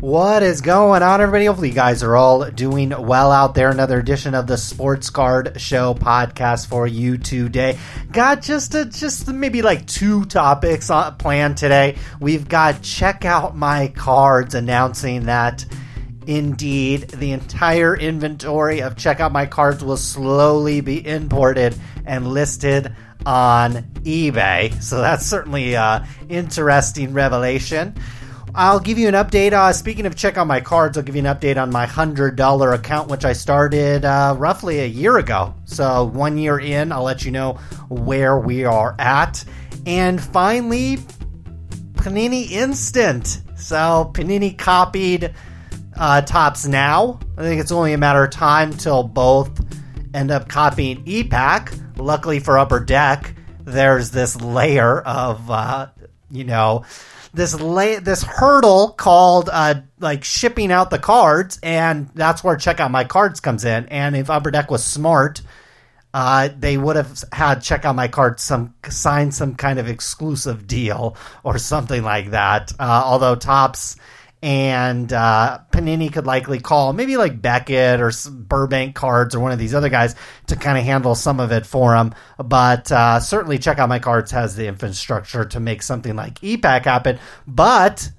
What is going on, everybody? Hopefully, you guys are all doing well out there. Another edition of the Sports Card Show podcast for you today. Got just a, just maybe like two topics on, planned today. We've got check out my cards announcing that indeed the entire inventory of check out my cards will slowly be imported and listed on eBay. So that's certainly an interesting revelation. I'll give you an update. Uh, speaking of check out my cards, I'll give you an update on my $100 account, which I started uh, roughly a year ago. So, one year in, I'll let you know where we are at. And finally, Panini Instant. So, Panini copied uh, Topps Now. I think it's only a matter of time till both end up copying e-Pack. Luckily for Upper Deck, there's this layer of, uh, you know, this lay this hurdle called uh, like shipping out the cards, and that's where check out my cards comes in. And if Upper Deck was smart, uh, they would have had check out my cards some sign some kind of exclusive deal or something like that. Uh, although Topps and uh, Panini could likely call maybe like Beckett or Burbank Cards or one of these other guys to kind of handle some of it for him. But uh, certainly, check out my cards has the infrastructure to make something like e-Pack happen. But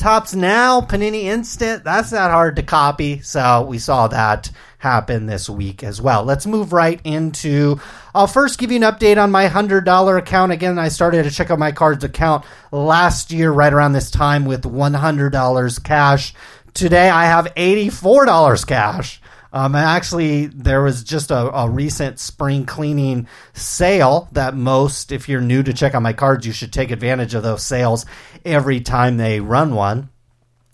Topps Now, Panini Instant, that's not hard to copy. So we saw that happen this week as well. Let's move right into. I'll first give you an update on my $100 account. Again, I started to check out my cards account last year, right around this time, with $100 cash. Today, I have $84 cash. Um, actually, there was just a, a, recent spring cleaning sale that most, if you're new to check out my cards, you should take advantage of those sales every time they run one.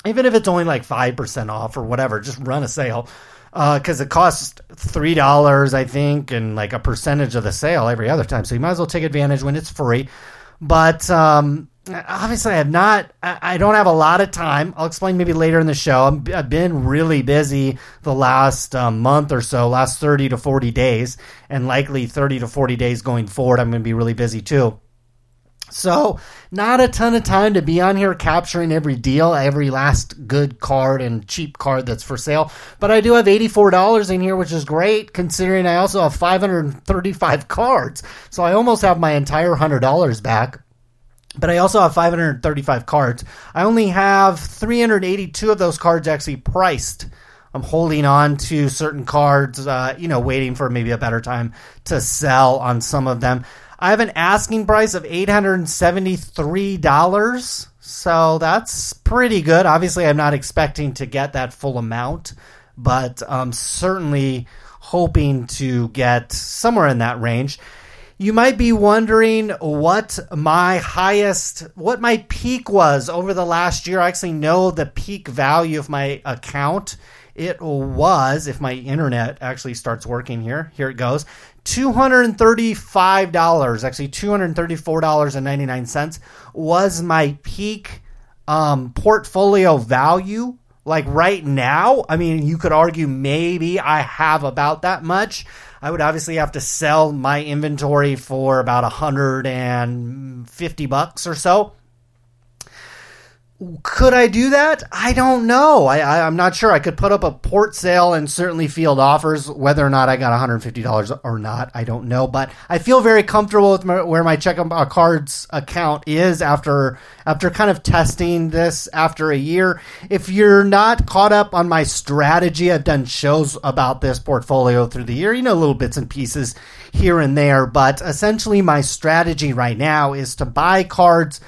Even if it's only like 5% off or whatever, just run a sale because uh, it costs three dollars, I think, and like a percentage of the sale every other time. So you might as well take advantage when it's free. But um, obviously, I have not. I don't have a lot of time. I'll explain maybe later in the show. i have been really busy the last uh, month or so, last thirty to forty days, and likely thirty to forty days going forward. I'm going to be really busy too. So, not a ton of time to be on here capturing every deal, every last good card and cheap card that's for sale. But I do have $84 in here, which is great considering I also have 535 cards. So I almost have my entire $100 back. But I also have 535 cards. I only have 382 of those cards actually priced. I'm holding on to certain cards, uh, you know, waiting for maybe a better time to sell on some of them. I have an asking price of $873. So that's pretty good. Obviously, I'm not expecting to get that full amount, but I'm certainly hoping to get somewhere in that range. You might be wondering what my highest, what my peak was over the last year. I actually know the peak value of my account. It was, if my internet actually starts working here, here it goes, $235, actually $234.99 was my peak um, portfolio value. Like right now, I mean, you could argue maybe I have about that much. I would obviously have to sell my inventory for about 150 bucks or so could I do that? I don't know. I, I am not sure. I could put up a port sale and certainly field offers. Whether or not I got 150 dollars or not, I don't know. But I feel very comfortable with my, where my check uh, cards account is after after kind of testing this after a year. If you're not caught up on my strategy, I've done shows about this portfolio through the year. You know, little bits and pieces here and there. But essentially, my strategy right now is to buy cards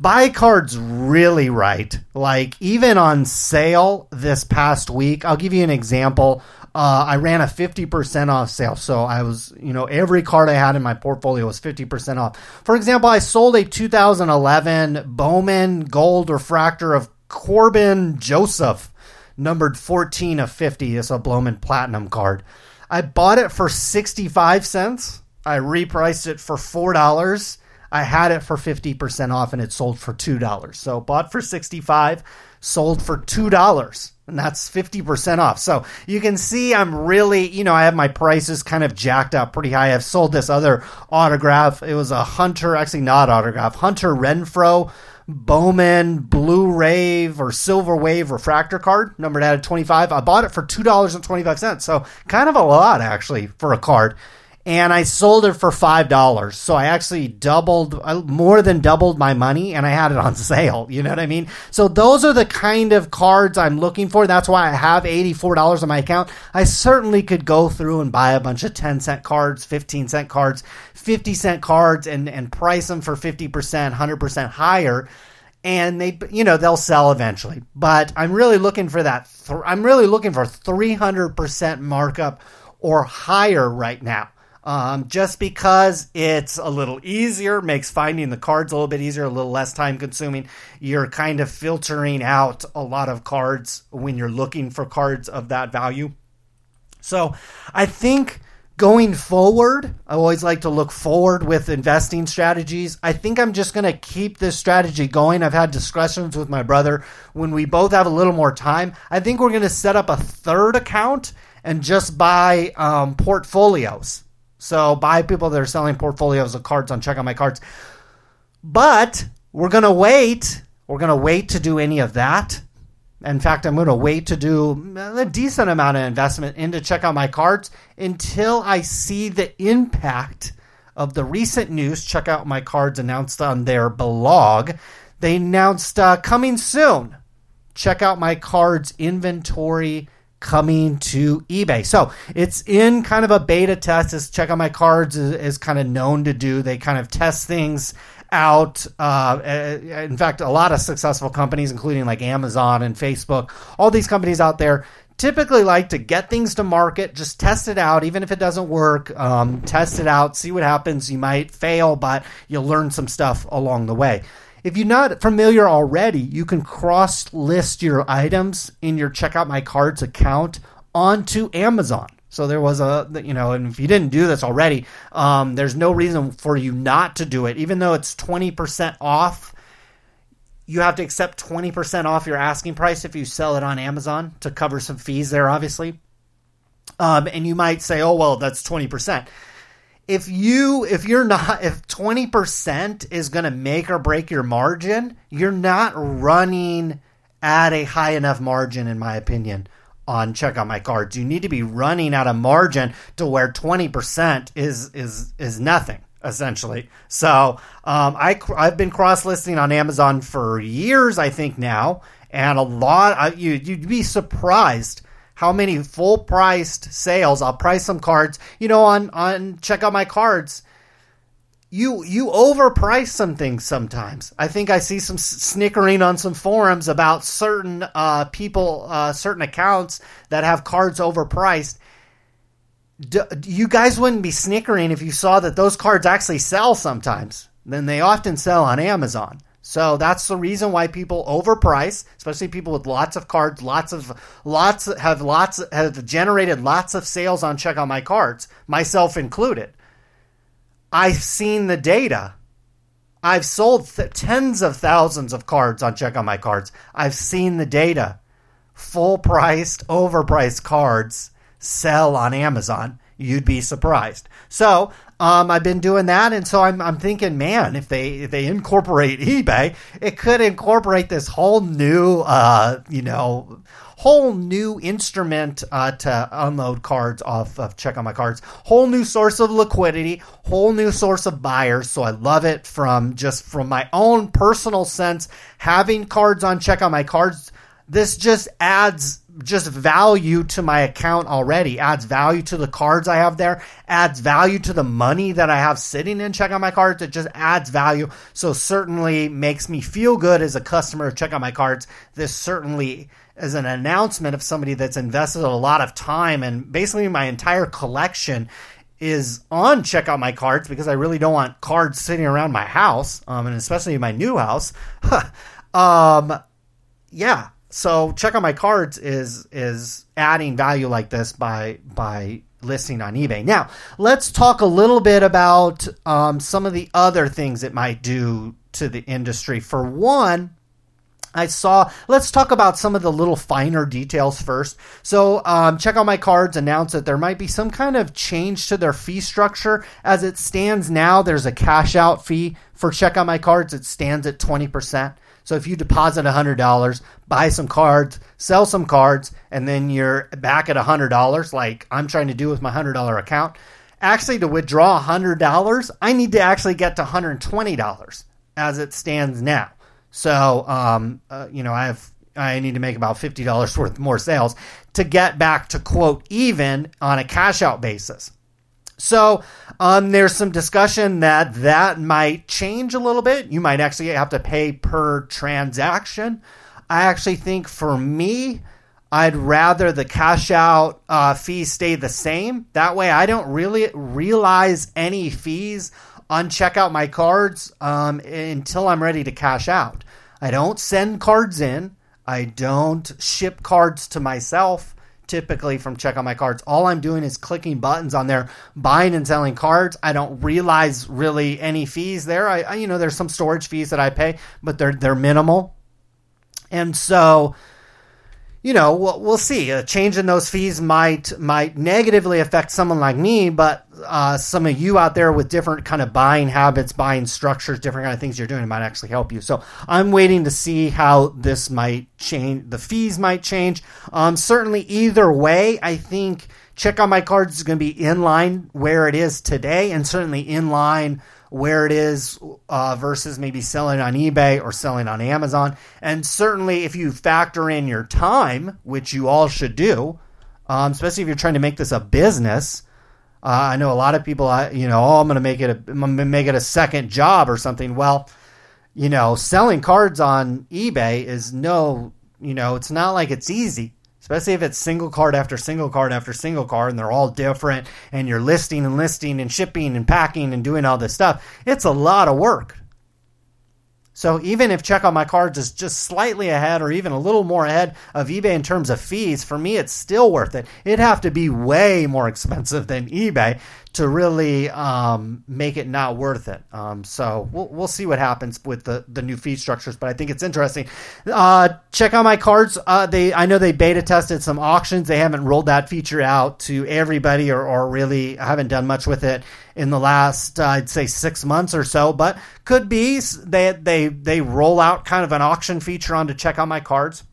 buy cards really right. Like even on sale this past week, I'll give you an example. Uh, I ran a 50% off sale. So I was, you know, every card I had in my portfolio was 50% off. For example, I sold a 2011 Bowman Gold Refractor of Corban Joseph, numbered 14 of 50. It's a Bowman Platinum card. I bought it for 65 cents. I repriced it for $4 I had it for 50% off and it sold for $2. So bought for 65, sold for $2 and that's 50% off. So you can see I'm really, you know, I have my prices kind of jacked up pretty high. I've sold this other autograph. It was a Hunter, actually not autograph, Hunter Renfroe Bowman Blue Rave or Silver Wave refractor card, numbered out of 25. I bought it for $2.25. So kind of a lot actually for a card and I sold it for five dollars. So I actually doubled, uh, more than doubled my money, and I had it on sale. You know what I mean? So those are the kind of cards I'm looking for. That's why I have eighty four dollars on my account. I certainly could go through and buy a bunch of ten cent cards, fifteen cent cards, fifty cent cards, and and price them for fifty percent, hundred percent higher. And they, you know, they'll sell eventually. But I'm really looking for that. Th- I'm really looking for 300% markup or higher right now. Um, just because it's a little easier, makes finding the cards a little bit easier, a little less time consuming. You're kind of filtering out a lot of cards when you're looking for cards of that value. So I think going forward, I always like to look forward with investing strategies. I think I'm just going to keep this strategy going. I've had discussions with my brother when we both have a little more time. I think we're going to set up a third account and just buy um, portfolios so buy people that are selling portfolios of cards on Check Out My Cards. But we're going to wait. We're going to wait to do any of that. In fact, I'm going to wait to do a decent amount of investment into Check Out My Cards until I see the impact of the recent news. Check Out My Cards announced on their blog. They announced uh, coming soon. Check out my cards inventory coming to eBay. So it's in kind of a beta test. As Check Out My Cards is, is kind of known to do. They kind of test things out. Uh, in fact, a lot of successful companies, including like Amazon and Facebook, all these companies out there typically like to get things to market, just test it out, even if it doesn't work, um, test it out, see what happens. You might fail, but you'll learn some stuff along the way. If you're not familiar already, you can cross list your items in your Check Out My Cards account onto Amazon. So there was a, you know, and if you didn't do this already, um, there's no reason for you not to do it. Even though it's 20% off, you have to accept 20% off your asking price if you sell it on Amazon to cover some fees there, obviously. Um, and you might say, oh, well, that's 20% if you if you're not if 20% is going to make or break your margin, you're not running at a high enough margin in my opinion on check out my cards. You need to be running at a margin to where 20% is is is nothing essentially. So, um, I I've been cross listing on Amazon for years I think now and a lot you you'd be surprised how many full priced sales. I'll price some cards, you know, on on check out my cards. You you overprice some things sometimes. I think I see some snickering on some forums about certain uh, people, uh, certain accounts that have cards overpriced. D- you guys wouldn't be snickering if you saw that those cards actually sell sometimes. Then they often sell on Amazon. So that's the reason why people overprice, especially people with lots of cards, lots of lots have lots have generated lots of sales on check out my cards, myself included. I've seen the data. I've sold th- tens of thousands of cards on check out my cards. I've seen the data. Full priced, overpriced cards sell on Amazon. You'd be surprised. So um, I've been doing that, and so I'm, I'm thinking, man, if they if they incorporate eBay, it could incorporate this whole new, uh, you know, whole new instrument uh, to unload cards off of Check Out My Cards. Whole new source of liquidity, whole new source of buyers. So I love it from just from my own personal sense. Having cards on Check Out My Cards, this just adds just value to my account already, adds value to the cards I have there, adds value to the money that I have sitting in check out my cards. It just adds value. So certainly makes me feel good as a customer check out my cards. This certainly is an announcement of somebody that's invested a lot of time and basically my entire collection is on check out my cards because I really don't want cards sitting around my house, um, and especially my new house. um, yeah, so check out my cards is is adding value like this by by listing on eBay. Now let's talk a little bit about um, some of the other things it might do to the industry. For one, I saw. Let's talk about some of the little finer details first. So, um, check out my cards. Announced that there might be some kind of change to their fee structure. As it stands now, there's a cash out fee for check out my cards. It stands at twenty percent. So if you deposit hundred dollars, buy some cards, sell some cards, and then you're back at hundred dollars, like I'm trying to do with my hundred dollar account. Actually, to withdraw hundred dollars, I need to actually get to hundred and twenty dollars as it stands now. So, um, uh, you know, I have I need to make about fifty dollars worth more sales to get back to quote even on a cash out basis. So um, there's some discussion that that might change a little bit. You might actually have to pay per transaction. I actually think for me, I'd rather the cash out uh, stay the same. That way, I don't really realize any fees on check out my cards um, until I'm ready to cash out. I don't send cards in. I don't ship cards to myself typically from check out my cards. All I'm doing is clicking buttons on there, buying and selling cards. I don't realize really any fees there. I, I you know there's some storage fees that I pay, but they're they're minimal. And so you know, we'll, we'll see. A change in those fees might might negatively affect someone like me, but uh, some of you out there with different kind of buying habits, buying structures, different kind of things you're doing might actually help you. So I'm waiting to see how this might change. The fees might change. Um, certainly, either way, I think check out my cards is going to be in line where it is today, and certainly in line where it is uh, versus maybe selling on eBay or selling on Amazon. And certainly, if you factor in your time, which you all should do, um, especially if you're trying to make this a business. Uh, I know a lot of people, you know, oh, I'm going to make it a, I'm going to make it a second job or something. Well, you know, selling cards on eBay is no, you know, it's not like it's easy especially if it's single card after single card after single card and they're all different and you're listing and listing and shipping and packing and doing all this stuff. It's a lot of work. So even if check out my cards is just slightly ahead or even a little more ahead of eBay in terms of fees, for me it's still worth it. It'd have to be way more expensive than eBay to really um, make it not worth it. Um, so we'll, we'll see what happens with the, the new fee structures, but I think it's interesting. Uh, check out my cards. Uh, they I know they beta tested some auctions. They haven't rolled that feature out to everybody or, or really haven't done much with it in the last uh, I'd say six months or so, but could be they they they roll out kind of an auction feature on to check out my cards.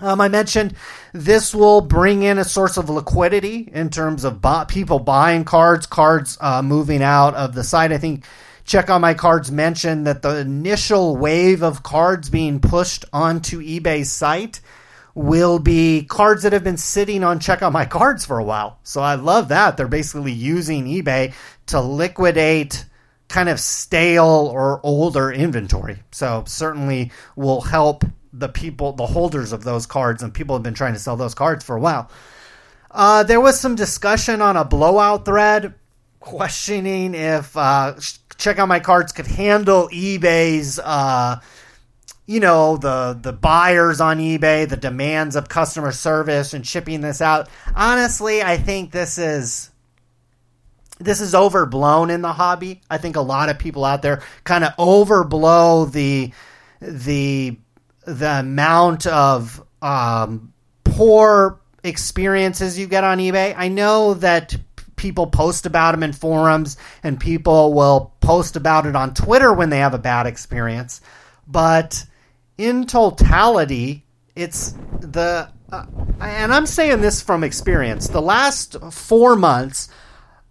Um, I mentioned this will bring in a source of liquidity in terms of people buying cards, cards uh, moving out of the site. I think check out my cards mentioned that the initial wave of cards being pushed onto eBay's site will be cards that have been sitting on check out my cards for a while. So I love that. They're basically using eBay to liquidate kind of stale or older inventory. So certainly will help the people, the holders of those cards, and people have been trying to sell those cards for a while. Uh, there was some discussion on a blowout thread questioning if uh, check out my cards could handle eBay's uh, you know the the buyers on eBay, the demands of customer service and shipping this out. Honestly, I think this is this is overblown in the hobby. I think a lot of people out there kind of overblow the the the amount of um, poor experiences you get on eBay. I know that people post about them in forums and people will post about it on Twitter when they have a bad experience, but in totality, it's the uh, and I'm saying this from experience. The last four months,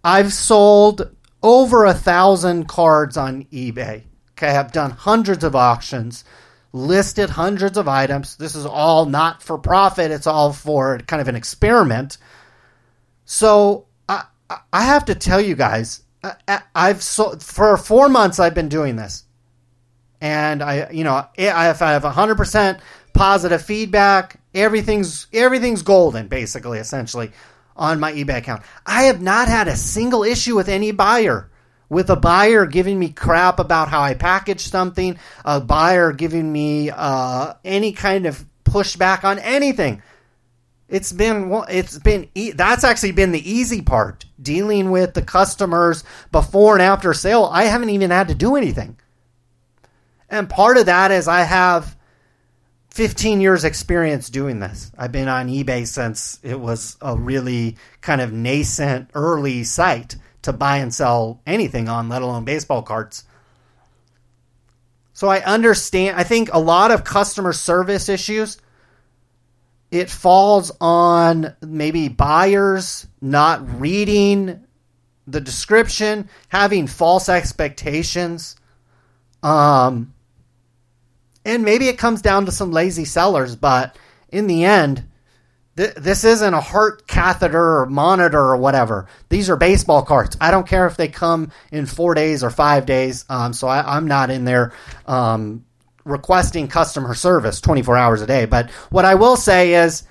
I've sold over a thousand cards on eBay. Okay, I've done hundreds of auctions, listed hundreds of items. This is all not for profit. It's all for kind of an experiment. So I I have to tell you guys, I, I've sold for four months. I've been doing this and I, you know, if I have 100% positive feedback, everything's everything's golden, basically, essentially, on my eBay account. I have not had a single issue with any buyer. With a buyer giving me crap about how I package something, a buyer giving me uh, any kind of pushback on anything. It's been it's been that's actually been the easy part dealing with the customers before and after sale. I haven't even had to do anything. And part of that is I have 15 years experience doing this. I've been on eBay since it was a really kind of nascent early site to buy and sell anything on, let alone baseball cards. So I understand. I think a lot of customer service issues it falls on maybe buyers not reading the description, having false expectations. Um and maybe it comes down to some lazy sellers, but in the end, th- this isn't a heart catheter or monitor or whatever. These are baseball cards. I don't care if they come in four days or five days. Um, so I, am not in there um, requesting customer service 24 hours a day. But what I will say is,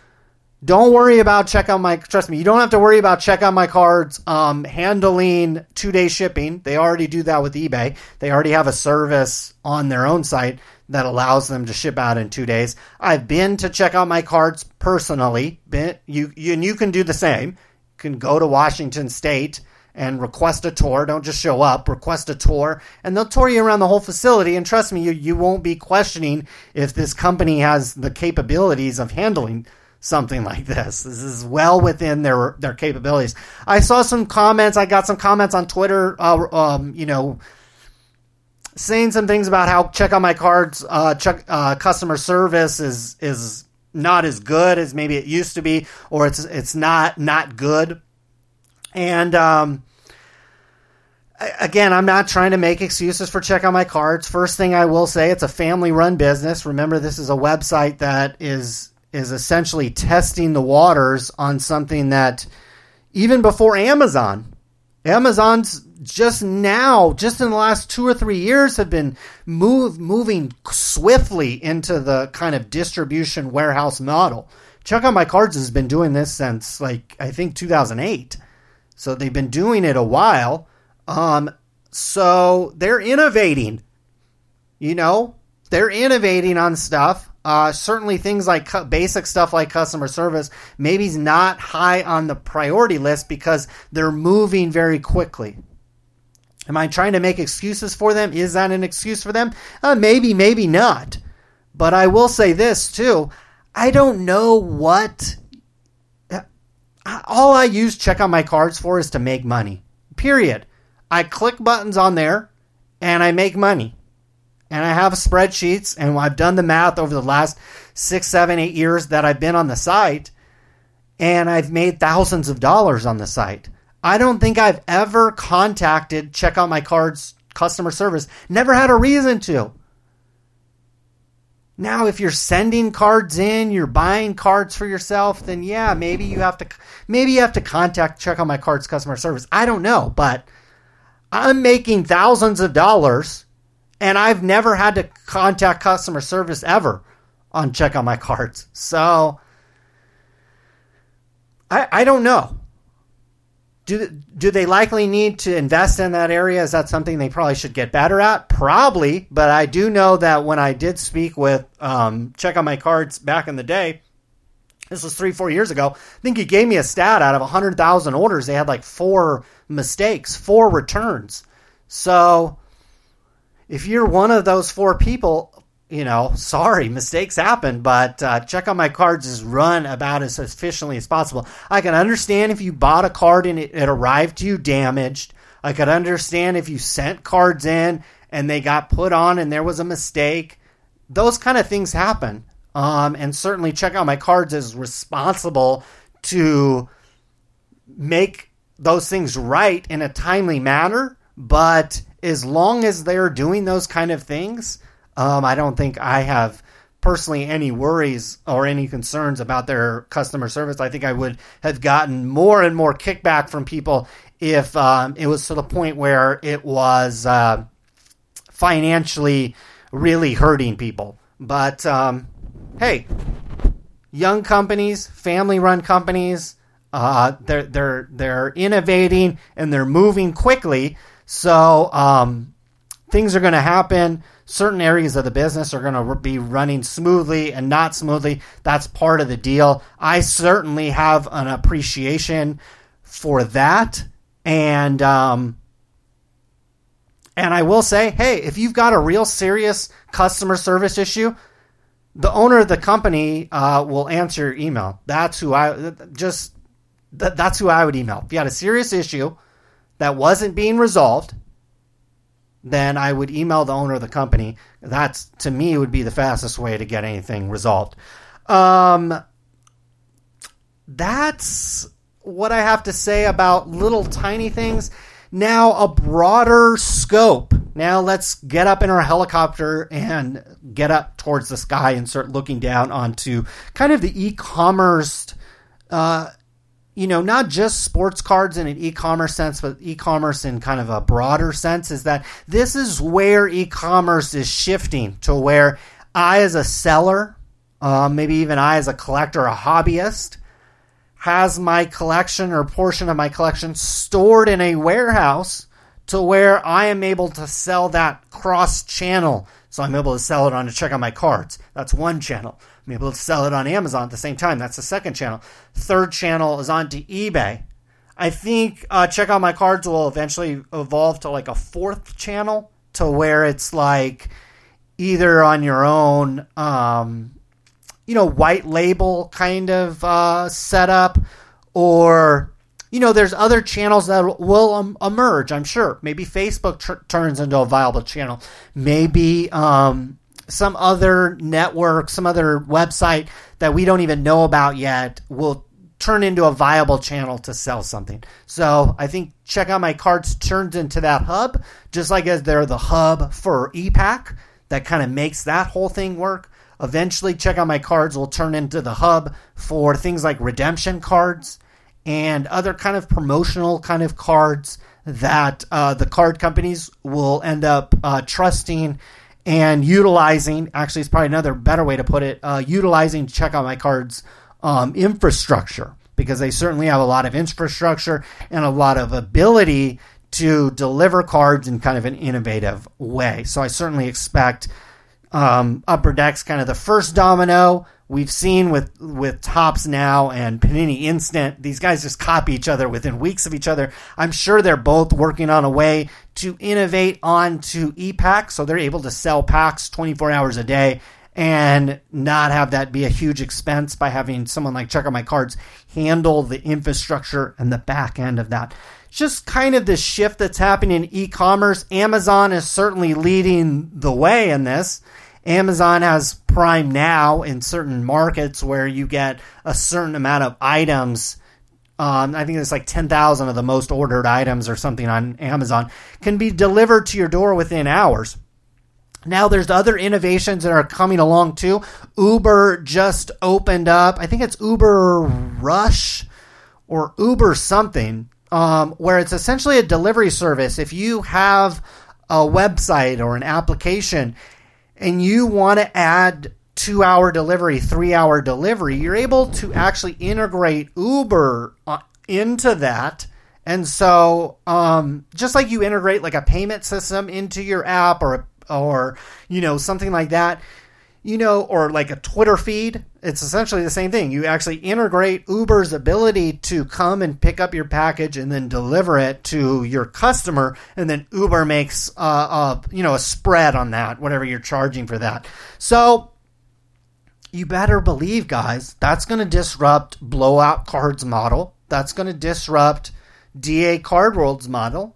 don't worry about check out my trust me you don't have to worry about check out my cards um, handling two day shipping they already do that with ebay they already have a service on their own site that allows them to ship out in two days. I've been to check out my cards personally. Been, you, you, and you can do the same. You can go to Washington State and request a tour. Don't just show up, request a tour, and they'll tour you around the whole facility. And trust me, you, you won't be questioning if this company has the capabilities of handling something like this. This is well within their their capabilities. I saw some comments. I got some comments on Twitter. Uh, um, you know, saying some things about how check out my cards, uh, check, uh, customer service is is not as good as maybe it used to be, or it's it's not not good. And um, again, I'm not trying to make excuses for check out my cards. First thing I will say, it's a family run business. Remember, this is a website that is is essentially testing the waters on something that even before Amazon, Amazon's just now, just in the last two or three years, have been move, moving swiftly into the kind of distribution warehouse model. Check out my cards has been doing this since like I think 2008, so they've been doing it a while. Um, so they're innovating. You know, they're innovating on stuff. Uh, certainly, things like cu- basic stuff like customer service maybe is not high on the priority list because they're moving very quickly. Am I trying to make excuses for them? Is that an excuse for them? Uh, maybe, maybe not. But I will say this too. I don't know what. Uh, all I use check out my cards for is to make money. Period. I click buttons on there and I make money. And I have spreadsheets and I've done the math over the last six, seven, eight years that I've been on the site. And I've made thousands of dollars on the site. I don't think I've ever contacted check out my cards customer service. Never had a reason to. Now, if you're sending cards in, you're buying cards for yourself, then yeah, maybe you have to maybe you have to contact check out my cards customer service. I don't know, but I'm making thousands of dollars and I've never had to contact customer service ever on check out my cards. So I I don't know do do they likely need to invest in that area? Is that something they probably should get better at? Probably, but I do know that when I did speak with um, check out my cards back in the day, this was three four years ago. I think he gave me a stat out of hundred thousand orders, they had like four mistakes, four returns. So if you're one of those four people, you know, sorry, mistakes happen, but uh, check out my cards is run about as efficiently as possible. I can understand if you bought a card and it, it arrived to you damaged. I could understand if you sent cards in and they got put on and there was a mistake. Those kind of things happen. Um, and certainly, check out my cards is responsible to make those things right in a timely manner. But as long as they're doing those kind of things, um, I don't think I have personally any worries or any concerns about their customer service. I think I would have gotten more and more kickback from people if um, it was to the point where it was uh, financially really hurting people. But um, hey, young companies, family-run companies, uh, they're they're they're innovating and they're moving quickly. So um, things are going to happen certain areas of the business are going to be running smoothly and not smoothly. That's part of the deal. I certainly have an appreciation for that. And, um, and I will say, hey, if you've got a real serious customer service issue, the owner of the company uh, will answer your email. That's who I just th- that's who I would email. If you had a serious issue that wasn't being resolved, then I would email the owner of the company. That's to me would be the fastest way to get anything resolved. Um, that's what I have to say about little tiny things. Now, a broader scope. Now, let's get up in our helicopter and get up towards the sky and start looking down onto kind of the e commerce, uh, you know, not just sports cards in an e commerce sense, but e commerce in kind of a broader sense. Is that this is where e commerce is shifting to where I, as a seller, uh, maybe even I, as a collector, a hobbyist, has my collection or portion of my collection stored in a warehouse to where I am able to sell that cross channel. So I'm able to sell it on to check out my cards. That's one channel. I'm able to sell it on Amazon at the same time. That's the second channel. Third channel is onto eBay. I think uh, check out my cards will eventually evolve to like a fourth channel to where it's like either on your own um, you know, white label kind of uh, setup, or you know, there's other channels that will um, emerge. I'm sure. Maybe Facebook tr- turns into a viable channel. Maybe um, some other network, some other website that we don't even know about yet will turn into a viable channel to sell something. So I think check out my cards turns into that hub, just like as they're the hub for ePack that kind of makes that whole thing work. Eventually, check out my cards will turn into the hub for things like redemption cards and other kind of promotional kind of cards that uh, the card companies will end up uh, trusting and utilizing. Actually, it's probably another better way to put it. Uh, utilizing check out my cards um, infrastructure because they certainly have a lot of infrastructure and a lot of ability to deliver cards in kind of an innovative way. So I certainly expect um, Upper Deck's kind of the first domino we've seen with with Topps now and Panini Instant. These guys just copy each other within weeks of each other. I'm sure they're both working on a way to innovate onto e-pack, so they're able to sell packs 24 hours a day and not have that be a huge expense by having someone like Check Out My Cards handle the infrastructure and the back end of that. Just kind of this shift that's happening in e-commerce. Amazon is certainly leading the way in this. Amazon has Prime Now in certain markets where you get a certain amount of items. Um, I think it's like 10,000 of the most ordered items or something on Amazon can be delivered to your door within hours. Now there's other innovations that are coming along too. Uber just opened up. I think it's Uber Rush or Uber something, um, where it's essentially a delivery service. If you have a website or an application and you want to add two hour delivery, three hour delivery, you're able to actually integrate Uber uh, into that. And so, um, just like you integrate like a payment system into your app or or you know something like that, you know, or like a Twitter feed, it's essentially the same thing. You actually integrate Uber's ability to come and pick up your package and then deliver it to your customer, and then Uber makes uh, a you know a spread on that, whatever you're charging for that. So you better believe, guys, that's going to disrupt Blowout Cards model. That's going to disrupt DA Card World's model.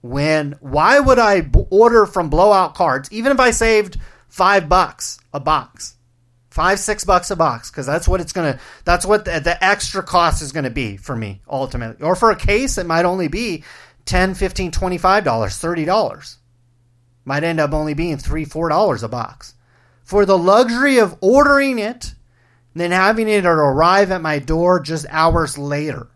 When why would I order from Blowout Cards, even if I saved five bucks a box? Five six bucks a box because that's what it's gonna that's what the, the extra cost is gonna be for me ultimately. Or for a case it might only be 10 15 25 dollars 30 dollars. Might end up only being three four dollars a box. For the luxury of ordering it then having it arrive at my door just hours later.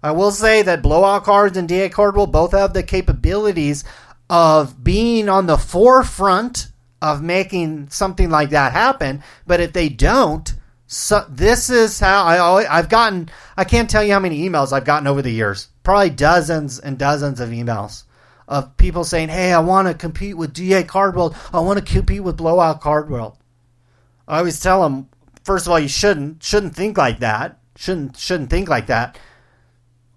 I will say that blowout cards and da card will both have the capabilities of being on the forefront of making something like that happen. But if they don't, so this is how I always, I've gotten. I can't tell you how many emails I've gotten over the years. Probably dozens and dozens of emails of people saying, "Hey, I want to compete with DA Card World. I want to compete with Blowout Card World." I always tell them, first of all, you shouldn't shouldn't think like that. Shouldn't shouldn't think like that.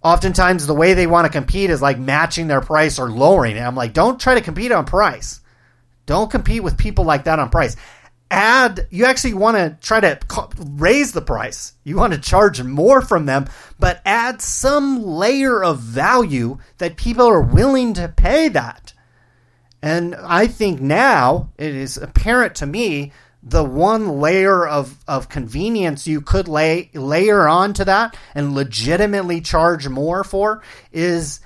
Oftentimes, the way they want to compete is like matching their price or lowering it. I'm like, don't try to compete on price. Don't compete with people like that on price. add you actually want to try to raise the price you want to charge more from them but add some layer of value that people are willing to pay that and i think now it is apparent to me the one layer of, of convenience you could lay layer onto that and legitimately charge more for is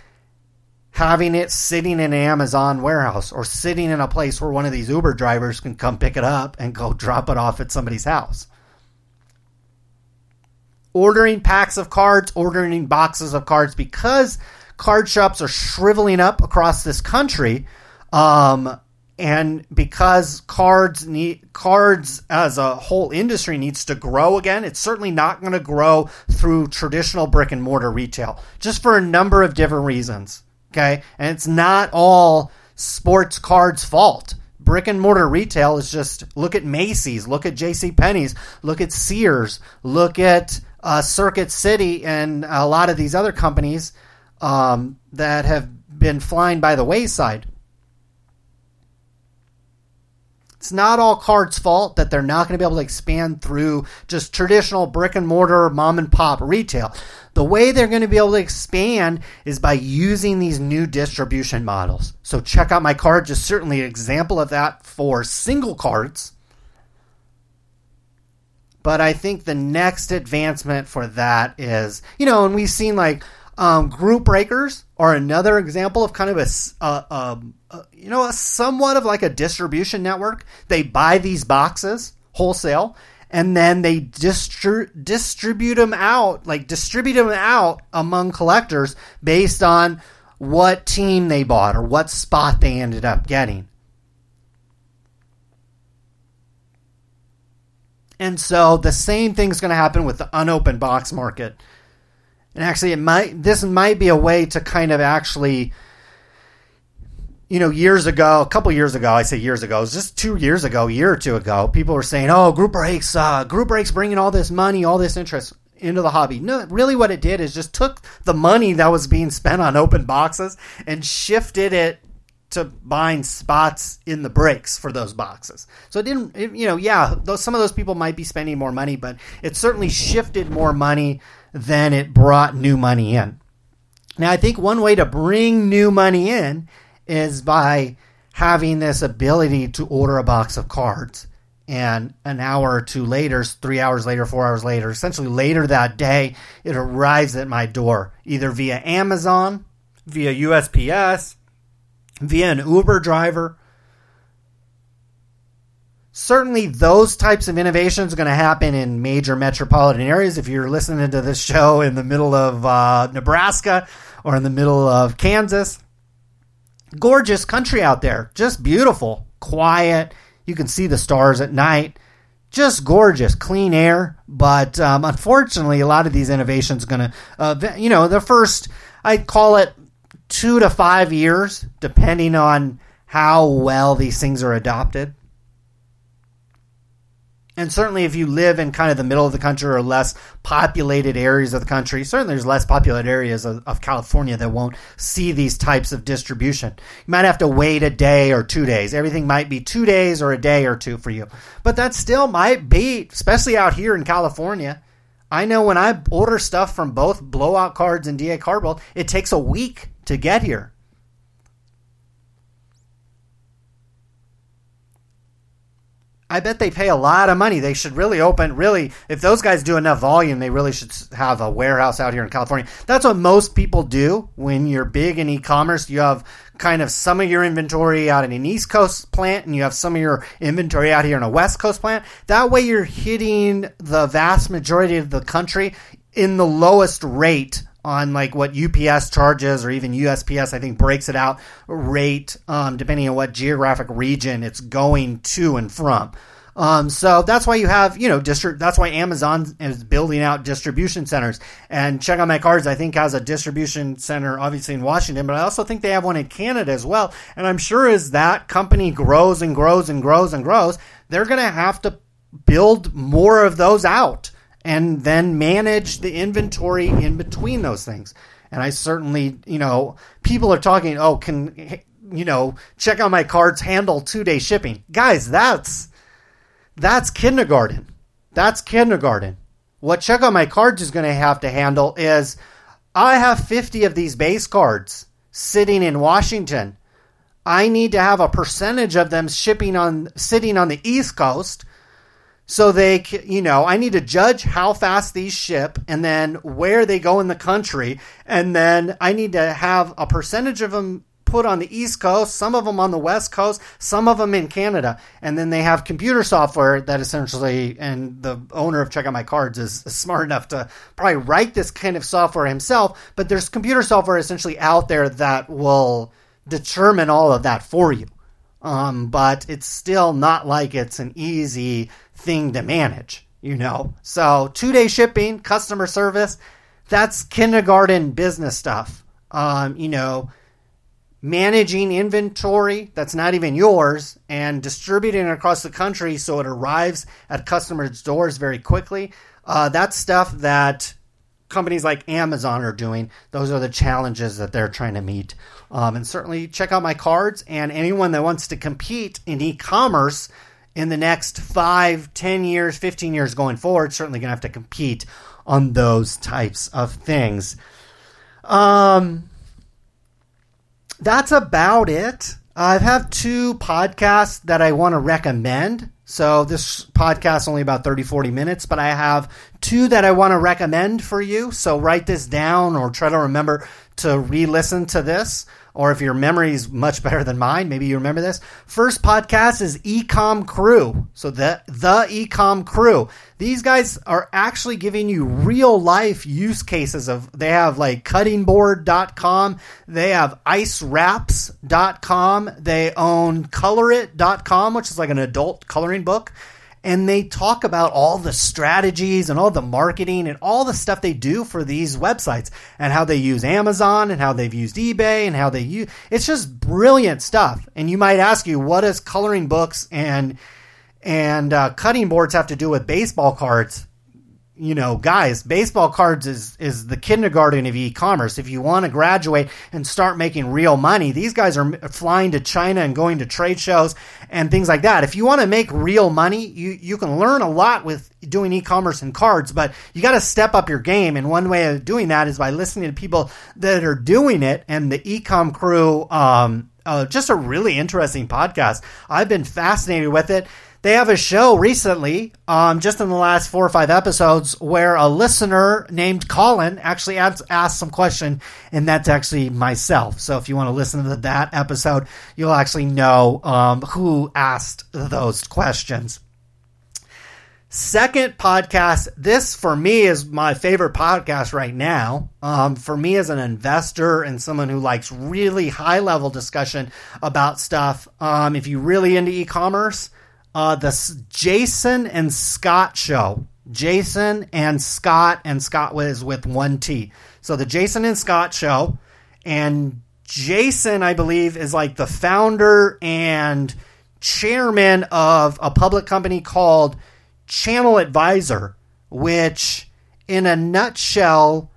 having it sitting in an Amazon warehouse or sitting in a place where one of these Uber drivers can come pick it up and go drop it off at somebody's house. Ordering packs of cards, ordering boxes of cards because card shops are shriveling up across this country. Um, and because cards need cards as a whole industry needs to grow again it's certainly not going to grow through traditional brick and mortar retail just for a number of different reasons Okay. And it's not all sports cards' fault. Brick and mortar retail is just look at Macy's, look at J.C. Penney's, look at Sears, look at uh, Circuit City, and a lot of these other companies um, that have been flying by the wayside. It's not all cards' fault that they're not going to be able to expand through just traditional brick and mortar mom and pop retail. The way they're going to be able to expand is by using these new distribution models. So check out my card, just certainly an example of that for single cards. But I think the next advancement for that is, you know, and we've seen like um, group breakers are another example of kind of a, a, a, you know, a somewhat of like a distribution network. They buy these boxes wholesale and then they distri- distribute them out, like distribute them out among collectors based on what team they bought or what spot they ended up getting. And so the same thing's going to happen with the unopened box market. And actually it might this might be a way to kind of actually you know, years ago, a couple years ago, I say years ago, it was just two years ago, a year or two ago, people were saying, "Oh, group breaks, uh, group breaks bringing all this money, all this interest into the hobby." No, really, what it did is just took the money that was being spent on open boxes and shifted it to buying spots in the breaks for those boxes. So it didn't, it, you know, yeah, those, some of those people might be spending more money, but it certainly shifted more money than it brought new money in. Now, I think one way to bring new money in is by having this ability to order a box of cards and an hour or two later, three hours later, four hours later, essentially later that day, it arrives at my door, either via Amazon, via USPS, via an Uber driver. Certainly, those types of innovations are going to happen in major metropolitan areas. If you're listening to this show in the middle of uh, Nebraska or in the middle of Kansas, gorgeous country out there. Just beautiful, quiet. You can see the stars at night. Just gorgeous, clean air. But um, unfortunately, a lot of these innovations going to, uh, you know, the first, I'd call it two to five years, depending on how well these things are adopted. And certainly, if you live in kind of the middle of the country or less populated areas of the country, certainly there's less populated areas of, of, California that won't see these types of distribution. You might have to wait a day or two days. Everything might be two days or a day or two for you. But that still might be, especially out here in California. I know when I order stuff from both Blowout Cards and DA Card World, it takes a week to get here. I bet they pay a lot of money. They should really open, really, if those guys do enough volume, they really should have a warehouse out here in California. That's what most people do when you're big in e commerce. You have kind of some of your inventory out in an East Coast plant and you have some of your inventory out here in a West Coast plant. That way you're hitting the vast majority of the country in the lowest rate on like what UPS charges or even USPS, I think breaks it out rate um, depending on what geographic region it's going to and from. Um, so that's why you have, you know, that's why Amazon is building out distribution centers. And check out my cards, I think has a distribution center obviously in Washington, but I also think they have one in Canada as well. And I'm sure as that company grows and grows and grows and grows, they're going to have to build more of those out and then manage the inventory in between those things. And I certainly, you know, people are talking, oh, can, you know, check out my cards handle two day shipping. Guys, that's, That's kindergarten. That's kindergarten. What Check Out My Cards is going to have to handle is I have 50 of these base cards sitting in Washington. I need to have a percentage of them shipping on sitting on the East Coast so they you know i need to judge how fast these ship and then where they go in the country. And then i need to have a percentage of them put on the east coast some of them on the west coast some of them in canada. And then they have computer software that essentially and the owner of check out my cards is smart enough to probably write this kind of software himself. But there's computer software essentially out there that will determine all of that for you um, but it's still not like it's an easy thing to manage, you know. So two day shipping, customer service, that's kindergarten business stuff. Um, you know, managing inventory that's not even yours and distributing it across the country so it arrives at customers' doors very quickly. Uh, that's stuff that companies like Amazon are doing. Those are the challenges that they're trying to meet. Um, and certainly check out my cards and anyone that wants to compete in e commerce in the next five, ten years, 15 years going forward, certainly going to have to compete on those types of things. Um, that's about it. I have two podcasts that I want to recommend. So this podcast only about 30 40 minutes, but I have two that I want to recommend for you. So write this down or try to remember to re-listen to this or if your memory is much better than mine, maybe you remember this. First podcast is Ecom Crew. So the the Ecom Crew. These guys are actually giving you real life use cases of they have like cuttingboard.com, they have icewraps.com, they own colorit.com, which is like an adult coloring book and they talk about all the strategies and all the marketing and all the stuff they do for these websites and how they use Amazon and how they've used eBay and how they use it's just brilliant stuff. And you might ask you, what does coloring books and and uh, cutting boards have to do with baseball cards? You know, guys, baseball cards is is the kindergarten of e-commerce. If you want to graduate and start making real money, these guys are flying to China and going to trade shows and things like that. If you want to make real money, you you can learn a lot with doing e-commerce and cards, but you got to step up your game. And one way of doing that is by listening to people that are doing it. And the Ecom Crew, um, uh, just a really interesting podcast. I've been fascinated with it. They have a show recently, um, just in the last four or five episodes, where a listener named Colin actually asked, asked some question, and that's actually myself. So if you want to listen to that episode, you'll actually know um, who asked those questions. Second podcast, this for me is my favorite podcast right now. Um, for me, as an investor and someone who likes really high level discussion about stuff, um, if you're really into e commerce, uh, the Jason and Scott show. Jason and Scott, and Scott was with one T. So the Jason and Scott show, and Jason, I believe, is like the founder and chairman of a public company called Channel Advisor, which, in a nutshell,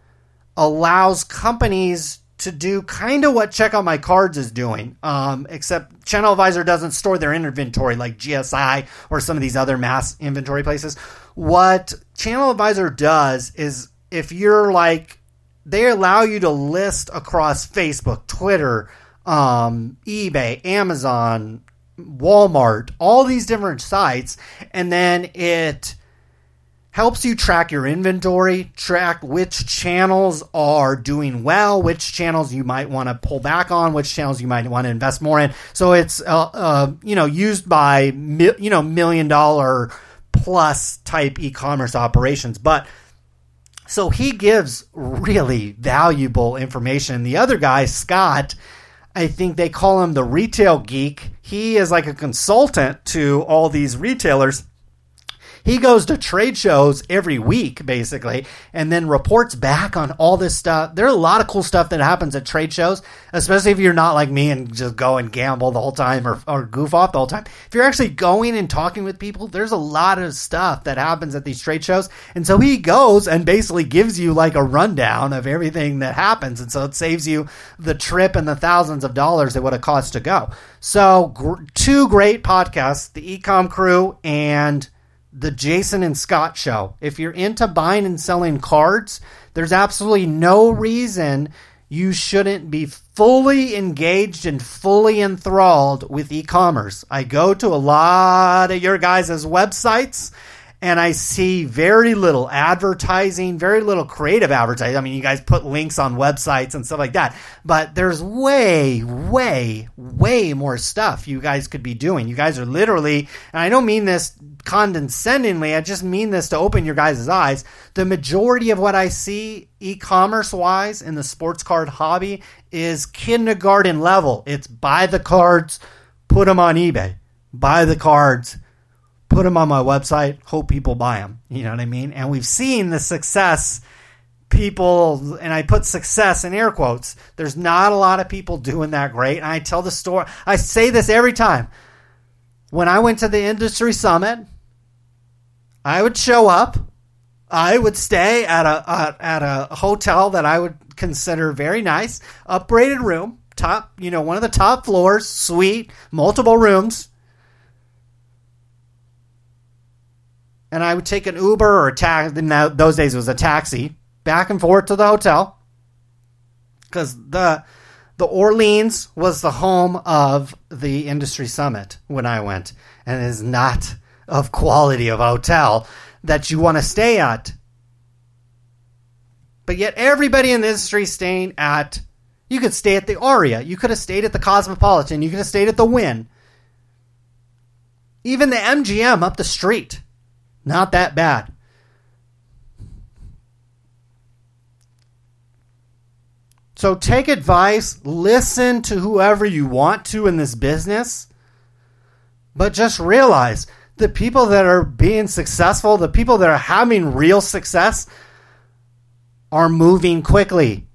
allows companies to do kind of what Check Out My Cards is doing, um, except Channel Advisor doesn't store their inventory like GSI or some of these other mass inventory places. What Channel Advisor does is if you're like, they allow you to list across Facebook, Twitter, um, eBay, Amazon, Walmart, all these different sites, and then it helps you track your inventory, track which channels are doing well, which channels you might want to pull back on, which channels you might want to invest more in. So it's uh, uh, you know used by mi- you know million dollar plus type e-commerce operations, but so he gives really valuable information. The other guy, Scott, I think they call him the retail geek. He is like a consultant to all these retailers He goes to trade shows every week, basically, and then reports back on all this stuff. There's a lot of cool stuff that happens at trade shows, especially if you're not like me and just go and gamble the whole time or, or goof off the whole time. If you're actually going and talking with people, there's a lot of stuff that happens at these trade shows. And so he goes and basically gives you like a rundown of everything that happens. And so it saves you the trip and the thousands of dollars it would have cost to go. So, gr- two great podcasts the Ecom Crew and the Jason and Scott Show. If you're into buying and selling cards, there's absolutely no reason you shouldn't be fully engaged and fully enthralled with e commerce. I go to a lot of your guys' websites and I see very little advertising, very little creative advertising. I mean, you guys put links on websites and stuff like that, but there's way, way, way more stuff you guys could be doing. You guys are literally, and I don't mean this condescendingly, I just mean this to open your guys' eyes. The majority of what I see e commerce wise in the sports card hobby is kindergarten level. It's buy the cards, put them on eBay, buy the cards put them on my website, hope people buy them. You know what I mean? And we've seen the success people and I put success in air quotes. There's not a lot of people doing that great. And I tell the story. I say this every time. When I went to the industry summit, I would show up. I would stay at a, a at a hotel that I would consider very nice, upgraded room, top, you know, one of the top floors, suite, multiple rooms and I would take an Uber or a taxi. Now those days it was a taxi back and forth to the hotel because the the Orleans was the home of the industry summit when I went, and is not of quality of hotel that you want to stay at. But yet everybody in the industry staying at you could stay at the Aria, you could have stayed at the Cosmopolitan, you could have stayed at the Wynn. Even the MGM up the street not that bad. So take advice, listen to whoever you want to in this business, but just realize the people that are being successful, the people that are having real success, are moving quickly.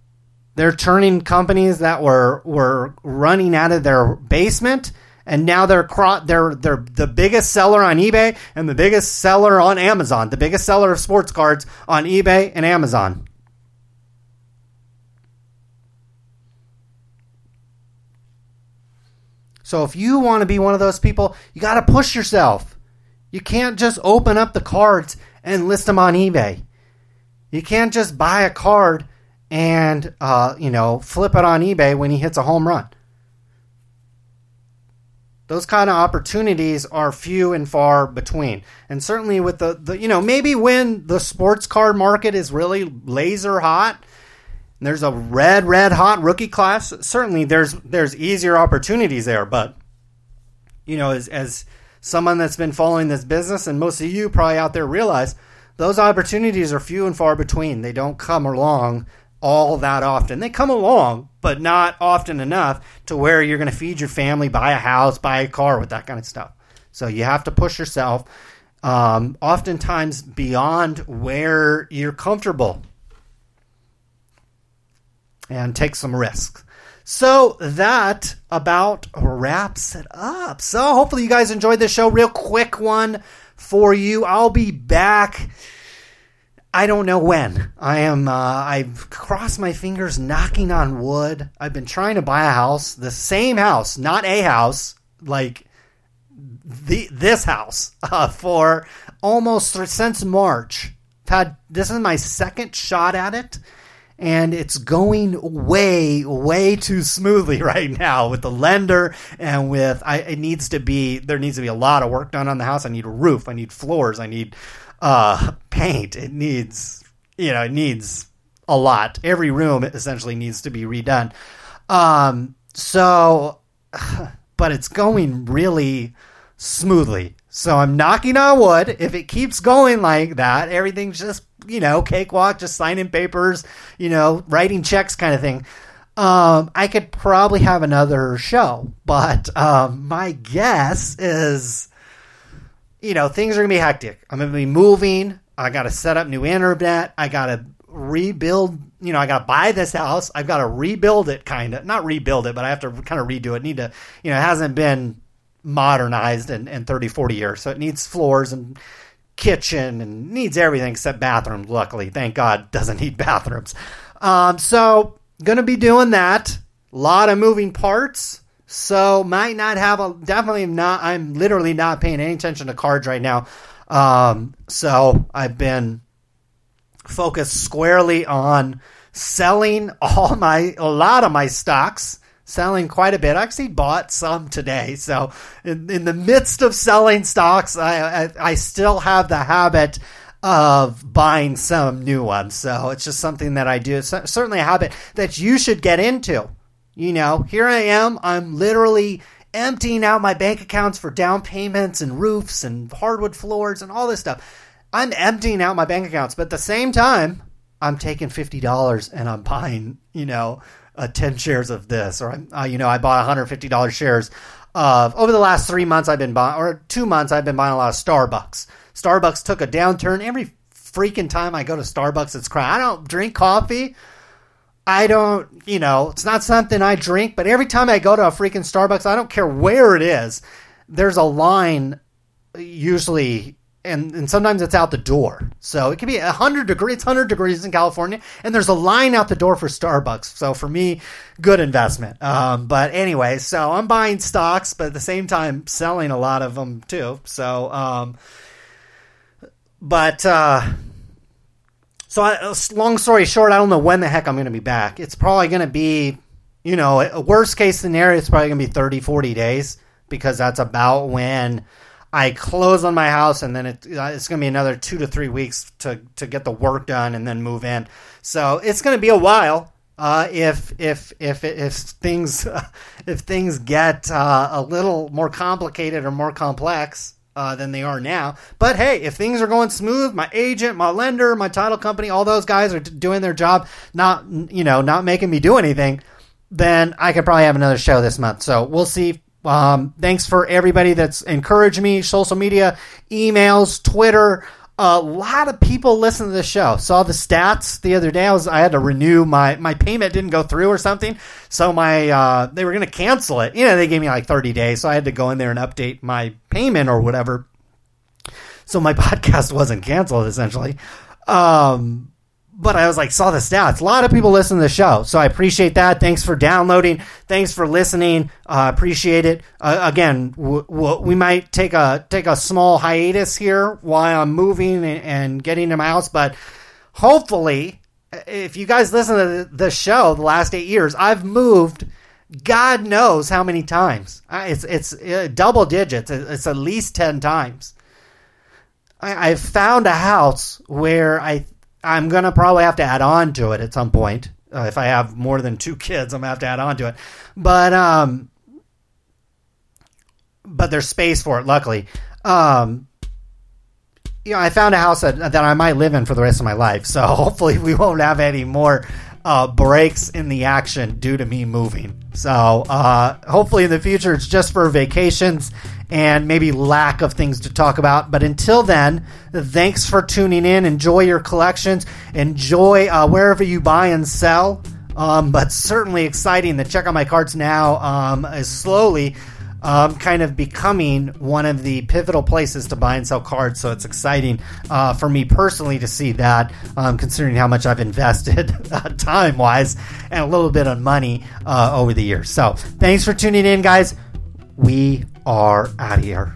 They're turning companies that were were running out of their basement and now they're they're they're the biggest seller on eBay and the biggest seller on Amazon, the biggest seller of sports cards on eBay and Amazon. So if you want to be one of those people, you got to push yourself. You can't just open up the cards and list them on eBay. You can't just buy a card and uh, you know flip it on eBay when he hits a home run those kind of opportunities are few and far between. And certainly with the, the you know, maybe when the sports car market is really laser hot, there's a red, red hot rookie class, certainly there's there's easier opportunities there. But you know, as as someone that's been following this business, and most of you probably out there realize those opportunities are few and far between. They don't come along all that often. They come along, but not often enough to where you're going to feed your family, buy a house, buy a car with that kind of stuff. So you have to push yourself, um, oftentimes beyond where you're comfortable, and take some risks. So that about wraps it up. So hopefully you guys enjoyed this show. Real quick one for you. I'll be back I don't know when. I am. Uh, I've crossed my fingers, knocking on wood. I've been trying to buy a house, the same house, not a house, like the this house, uh, for almost since March. Had this is my second shot at it, and it's going way, way too smoothly right now with the lender and with. I, it needs to be there needs to be a lot of work done on the house. I need a roof. I need floors. I need uh, paint. It needs, you know, it needs a lot. Every room essentially needs to be redone. Um, so, but it's going really smoothly. So I'm knocking on wood. If it keeps going like that, everything's just, you know, cakewalk, just signing papers, you know, writing checks kind of thing. Um, I could probably have another show, but um, my guess is you know, things are gonna be hectic. I'm gonna be moving. I got to set up new internet. I got to rebuild. You know, I got to buy this house. I've got to rebuild it, kind of. Not rebuild it, but I have to kind of redo it. Need to, you know, it hasn't been modernized in, in 30, 40 years. So it needs floors and kitchen and needs everything except bathrooms. Luckily, thank God, doesn't need bathrooms. Um, so gonna be doing that. A lot of moving parts. So might not have a definitely not. I'm literally not paying any attention to cards right now. Um, so I've been focused squarely on selling all my a lot of my stocks selling quite a bit. I actually bought some today. So in, in the midst of selling stocks, I, I, I still have the habit of buying some new ones. So it's just something that I do. It's certainly a habit that you should get into. You know, here I am. I'm literally emptying out my bank accounts for down payments and roofs and hardwood floors and all this stuff. I'm emptying out my bank accounts, but at the same time, I'm taking $50 and I'm buying, you know, uh, 10 shares of this, or uh, you know, I bought $150 shares of over the last three months. I've been buying, or two months, I've been buying a lot of Starbucks. Starbucks took a downturn. Every freaking time I go to Starbucks, it's crap. I don't drink coffee. I don't, you know, it's not something I drink, but every time I go to a freaking Starbucks, I don't care where it is, there's a line usually and, and sometimes it's out the door. So it can be 100 degrees, it's 100 degrees in California, and there's a line out the door for Starbucks. So for me, good investment. Um, but anyway, so I'm buying stocks, but at the same time, selling a lot of them too. So, um, but, uh, so I, long story short, I don't know when the heck I'm going to be back. It's probably going to be, you know, a worst case scenario, it's probably going to be 30, 40 days because that's about when I close on my house, and then it, uh, it's going to be another two to three weeks to to get the work done and then move in. So it's going to be a while. Uh, if if if if things if things get uh, a little more complicated or more complex uh, than they are now, but hey, if things are going smooth, my agent, my lender, my title company, all those guys are doing their job, not you know not making me do anything, then I could probably have another show this month. So we'll see um, thanks for everybody that's encouraged me, social media, emails, Twitter. A lot of people listen to the show. Saw the stats the other day. I was I had to renew my my payment didn't go through or something, so my uh, they were going to cancel it. You know, they gave me like thirty days, so I had to go in there and update my payment or whatever. So my podcast wasn't canceled essentially. Um, but I was like, saw the stats. A lot of people listen to the show, so I appreciate that. Thanks for downloading. Thanks for listening. Uh, appreciate it. Uh, again, w- w- we might take a take a small hiatus here while I'm moving and, and getting to my house, but hopefully, if you guys listen to the show the last eight years, I've moved. God knows how many times. It's it's uh, double digits. It's at least ten times. I, I've found a house where I I'm gonna probably have to add on to it at some point. Uh, if I have more than two kids, I'm gonna have to add on to it. But um, but there's space for it. Luckily, um, you know, I found a house that that I might live in for the rest of my life. So hopefully, we won't have any more uh, breaks in the action due to me moving. So uh, hopefully, in the future, it's just for vacations and maybe lack of things to talk about. But until then, thanks for tuning in. Enjoy your collections. Enjoy uh, wherever you buy and sell. Um, but certainly exciting to check out my cards now um, is slowly um, kind of becoming one of the pivotal places to buy and sell cards. So it's exciting uh, for me personally to see that, um, considering how much I've invested uh, time wise and a little bit of money uh, over the years. So thanks for tuning in, guys. We are out of here.